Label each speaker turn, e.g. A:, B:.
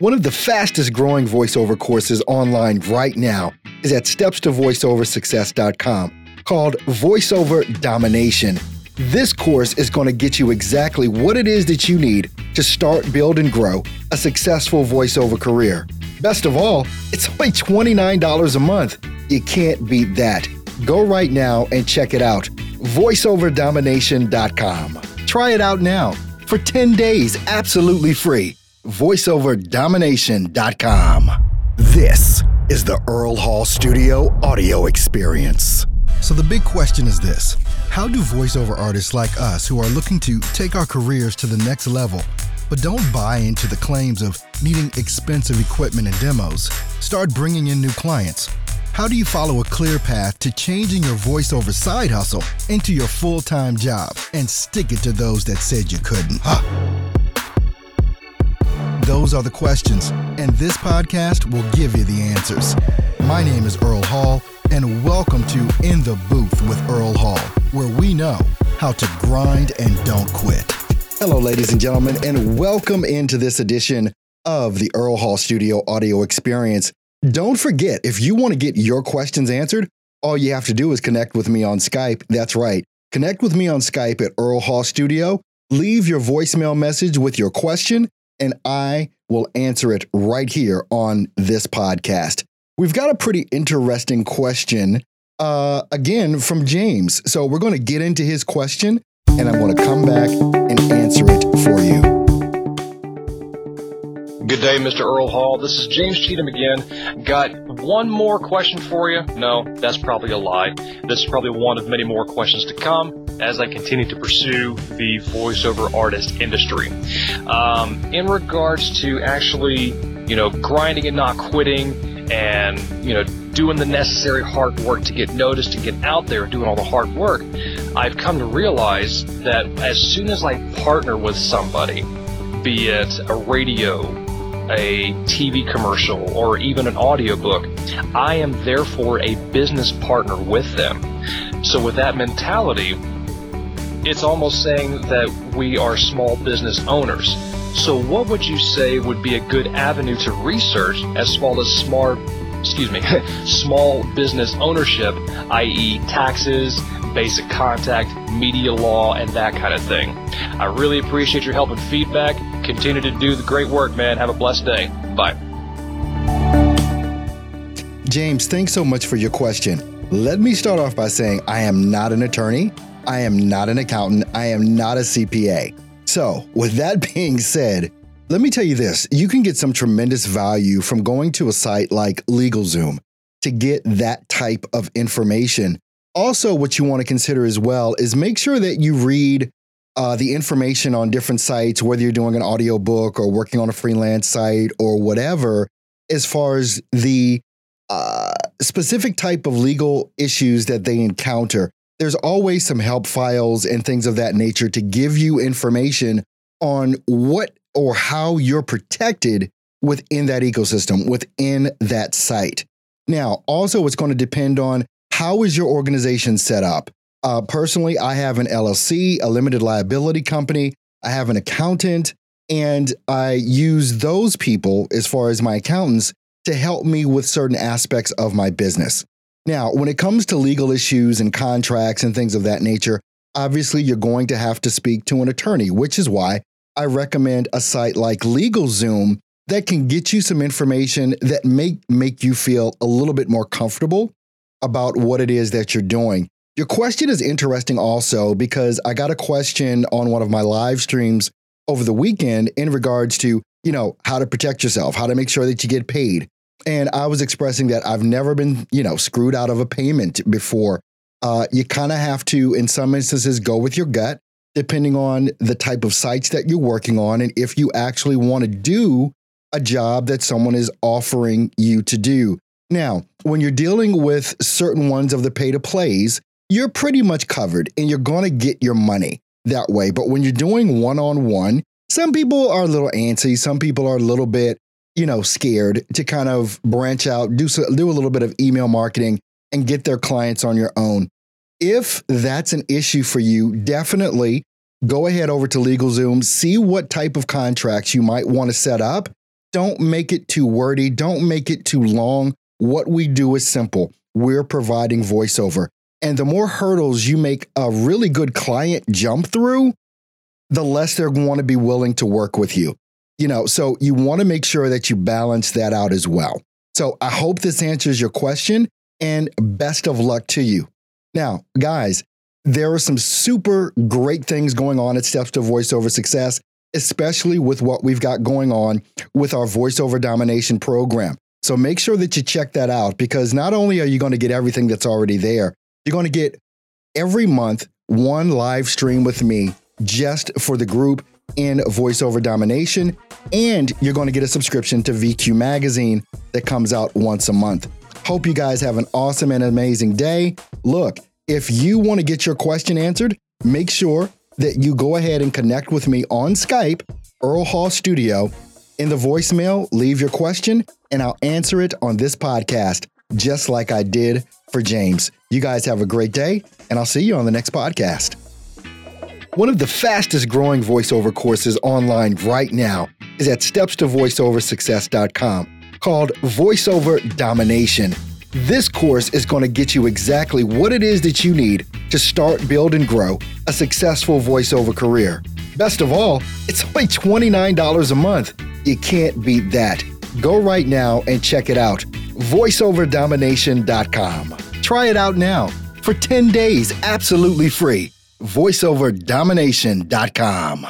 A: One of the fastest growing voiceover courses online right now is at stepstovoiceoversuccess.com called Voiceover Domination. This course is going to get you exactly what it is that you need to start, build, and grow a successful voiceover career. Best of all, it's only $29 a month. You can't beat that. Go right now and check it out. VoiceOverDomination.com. Try it out now for 10 days absolutely free. VoiceOverDomination.com. This is the Earl Hall Studio audio experience. So, the big question is this How do voiceover artists like us who are looking to take our careers to the next level, but don't buy into the claims of needing expensive equipment and demos, start bringing in new clients? How do you follow a clear path to changing your voiceover side hustle into your full time job and stick it to those that said you couldn't? Huh. Those are the questions, and this podcast will give you the answers. My name is Earl Hall and welcome to In the Booth with Earl Hall, where we know how to grind and don't quit. Hello, ladies and gentlemen, and welcome into this edition of the Earl Hall Studio audio experience. Don't forget, if you want to get your questions answered, all you have to do is connect with me on Skype. That's right. Connect with me on Skype at Earl Hall Studio. Leave your voicemail message with your question, and I will answer it right here on this podcast. We've got a pretty interesting question, uh, again, from James. So we're going to get into his question and I'm going to come back and answer it for you.
B: Good day, Mr. Earl Hall. This is James Cheatham again. Got one more question for you. No, that's probably a lie. This is probably one of many more questions to come as I continue to pursue the voiceover artist industry. Um, in regards to actually, you know, grinding and not quitting, and you know doing the necessary hard work to get noticed to get out there doing all the hard work i've come to realize that as soon as i partner with somebody be it a radio a tv commercial or even an audiobook i am therefore a business partner with them so with that mentality it's almost saying that we are small business owners so, what would you say would be a good avenue to research as small as smart, excuse me, small business ownership, i.e., taxes, basic contact, media law, and that kind of thing? I really appreciate your help and feedback. Continue to do the great work, man. Have a blessed day. Bye.
A: James, thanks so much for your question. Let me start off by saying I am not an attorney. I am not an accountant. I am not a CPA. So, with that being said, let me tell you this you can get some tremendous value from going to a site like LegalZoom to get that type of information. Also, what you want to consider as well is make sure that you read uh, the information on different sites, whether you're doing an audiobook or working on a freelance site or whatever, as far as the uh, specific type of legal issues that they encounter there's always some help files and things of that nature to give you information on what or how you're protected within that ecosystem, within that site. Now, also, it's going to depend on how is your organization set up. Uh, personally, I have an LLC, a limited liability company. I have an accountant, and I use those people as far as my accountants to help me with certain aspects of my business. Now, when it comes to legal issues and contracts and things of that nature, obviously you're going to have to speak to an attorney, which is why I recommend a site like LegalZoom that can get you some information that may make you feel a little bit more comfortable about what it is that you're doing. Your question is interesting also because I got a question on one of my live streams over the weekend in regards to, you know, how to protect yourself, how to make sure that you get paid, and I was expressing that I've never been, you know, screwed out of a payment before. Uh, you kind of have to, in some instances, go with your gut, depending on the type of sites that you're working on and if you actually want to do a job that someone is offering you to do. Now, when you're dealing with certain ones of the pay to plays, you're pretty much covered and you're going to get your money that way. But when you're doing one on one, some people are a little antsy, some people are a little bit you know, scared to kind of branch out, do so, do a little bit of email marketing and get their clients on your own. If that's an issue for you, definitely go ahead over to LegalZoom, see what type of contracts you might want to set up Don't make it too wordy. Don't make it too long. What we do is simple. We're providing voiceover. And the more hurdles you make a really good client jump through, the less they're going to be willing to work with you. You know, so you want to make sure that you balance that out as well. So I hope this answers your question and best of luck to you. Now, guys, there are some super great things going on at Steps to Voiceover Success, especially with what we've got going on with our voiceover domination program. So make sure that you check that out because not only are you going to get everything that's already there, you're going to get every month one live stream with me just for the group in voiceover domination. And you're going to get a subscription to VQ Magazine that comes out once a month. Hope you guys have an awesome and amazing day. Look, if you want to get your question answered, make sure that you go ahead and connect with me on Skype, Earl Hall Studio. In the voicemail, leave your question and I'll answer it on this podcast, just like I did for James. You guys have a great day, and I'll see you on the next podcast. One of the fastest growing voiceover courses online right now is at stepstovoiceoversuccess.com called Voiceover Domination. This course is going to get you exactly what it is that you need to start, build, and grow a successful voiceover career. Best of all, it's only $29 a month. You can't beat that. Go right now and check it out. VoiceOverDomination.com. Try it out now for 10 days absolutely free voiceoverdomination.com.